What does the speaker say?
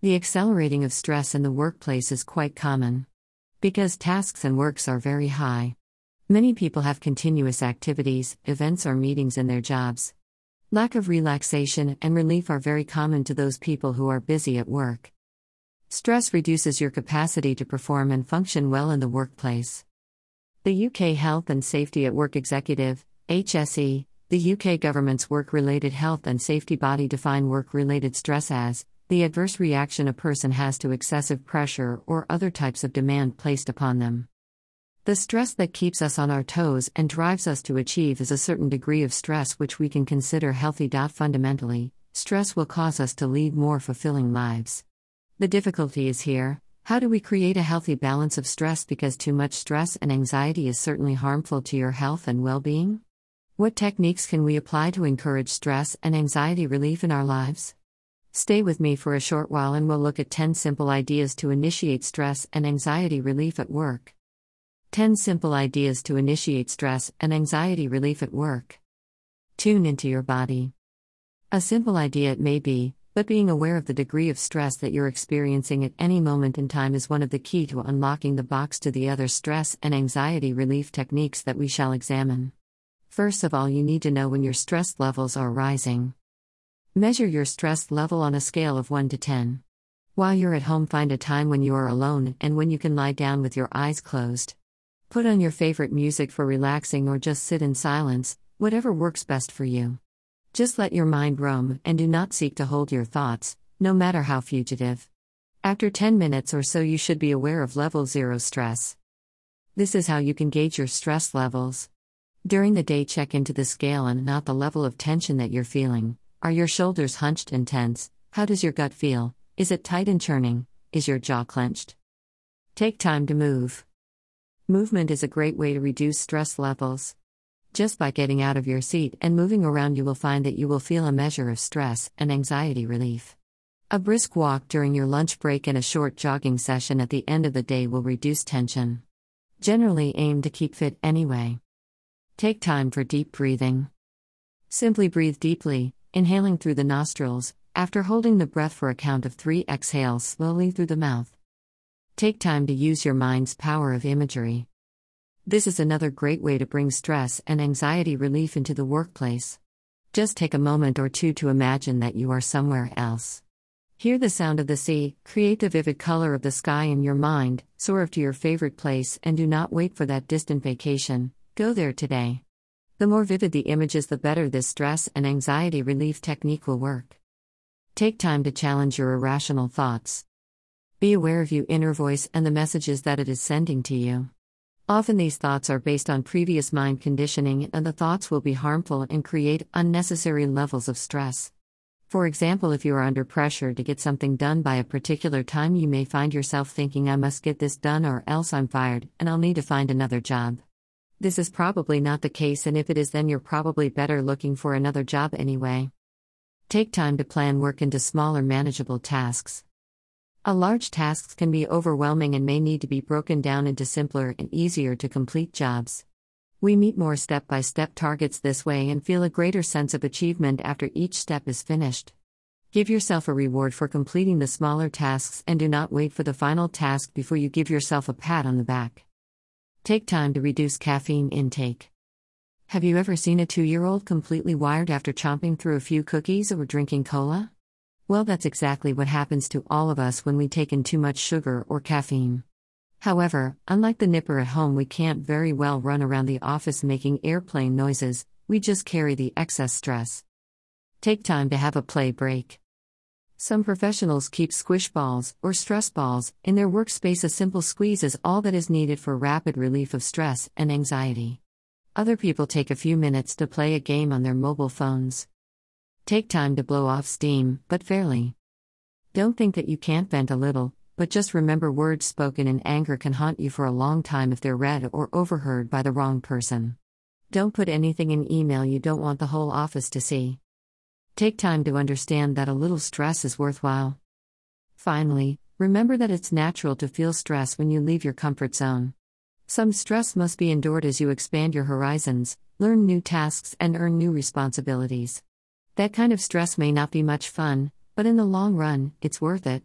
The accelerating of stress in the workplace is quite common. Because tasks and works are very high. Many people have continuous activities, events, or meetings in their jobs. Lack of relaxation and relief are very common to those people who are busy at work. Stress reduces your capacity to perform and function well in the workplace. The UK Health and Safety at Work Executive, HSE, the UK government's work related health and safety body define work related stress as the adverse reaction a person has to excessive pressure or other types of demand placed upon them. The stress that keeps us on our toes and drives us to achieve is a certain degree of stress which we can consider healthy. Fundamentally, stress will cause us to lead more fulfilling lives. The difficulty is here how do we create a healthy balance of stress because too much stress and anxiety is certainly harmful to your health and well being? What techniques can we apply to encourage stress and anxiety relief in our lives? Stay with me for a short while and we'll look at 10 simple ideas to initiate stress and anxiety relief at work. 10 Simple Ideas to Initiate Stress and Anxiety Relief at Work. Tune into your body. A simple idea it may be, but being aware of the degree of stress that you're experiencing at any moment in time is one of the key to unlocking the box to the other stress and anxiety relief techniques that we shall examine. First of all, you need to know when your stress levels are rising. Measure your stress level on a scale of 1 to 10. While you're at home, find a time when you are alone and when you can lie down with your eyes closed. Put on your favorite music for relaxing or just sit in silence, whatever works best for you. Just let your mind roam and do not seek to hold your thoughts, no matter how fugitive. After 10 minutes or so, you should be aware of level 0 stress. This is how you can gauge your stress levels. During the day, check into the scale and not the level of tension that you're feeling. Are your shoulders hunched and tense? How does your gut feel? Is it tight and churning? Is your jaw clenched? Take time to move. Movement is a great way to reduce stress levels. Just by getting out of your seat and moving around, you will find that you will feel a measure of stress and anxiety relief. A brisk walk during your lunch break and a short jogging session at the end of the day will reduce tension. Generally, aim to keep fit anyway. Take time for deep breathing. Simply breathe deeply, inhaling through the nostrils, after holding the breath for a count of three, exhale slowly through the mouth. Take time to use your mind's power of imagery. This is another great way to bring stress and anxiety relief into the workplace. Just take a moment or two to imagine that you are somewhere else. Hear the sound of the sea, create the vivid color of the sky in your mind, soar to your favorite place, and do not wait for that distant vacation. Go there today. The more vivid the images, the better this stress and anxiety relief technique will work. Take time to challenge your irrational thoughts. Be aware of your inner voice and the messages that it is sending to you. Often these thoughts are based on previous mind conditioning, and the thoughts will be harmful and create unnecessary levels of stress. For example, if you are under pressure to get something done by a particular time, you may find yourself thinking, I must get this done or else I'm fired, and I'll need to find another job. This is probably not the case, and if it is, then you're probably better looking for another job anyway. Take time to plan work into smaller, manageable tasks. A large task can be overwhelming and may need to be broken down into simpler and easier to complete jobs. We meet more step by step targets this way and feel a greater sense of achievement after each step is finished. Give yourself a reward for completing the smaller tasks and do not wait for the final task before you give yourself a pat on the back. Take time to reduce caffeine intake. Have you ever seen a two year old completely wired after chomping through a few cookies or drinking cola? Well, that's exactly what happens to all of us when we take in too much sugar or caffeine. However, unlike the nipper at home, we can't very well run around the office making airplane noises, we just carry the excess stress. Take time to have a play break. Some professionals keep squish balls, or stress balls, in their workspace. A simple squeeze is all that is needed for rapid relief of stress and anxiety. Other people take a few minutes to play a game on their mobile phones. Take time to blow off steam, but fairly. Don't think that you can't vent a little, but just remember words spoken in anger can haunt you for a long time if they're read or overheard by the wrong person. Don't put anything in email you don't want the whole office to see. Take time to understand that a little stress is worthwhile. Finally, remember that it's natural to feel stress when you leave your comfort zone. Some stress must be endured as you expand your horizons, learn new tasks, and earn new responsibilities. That kind of stress may not be much fun, but in the long run, it's worth it.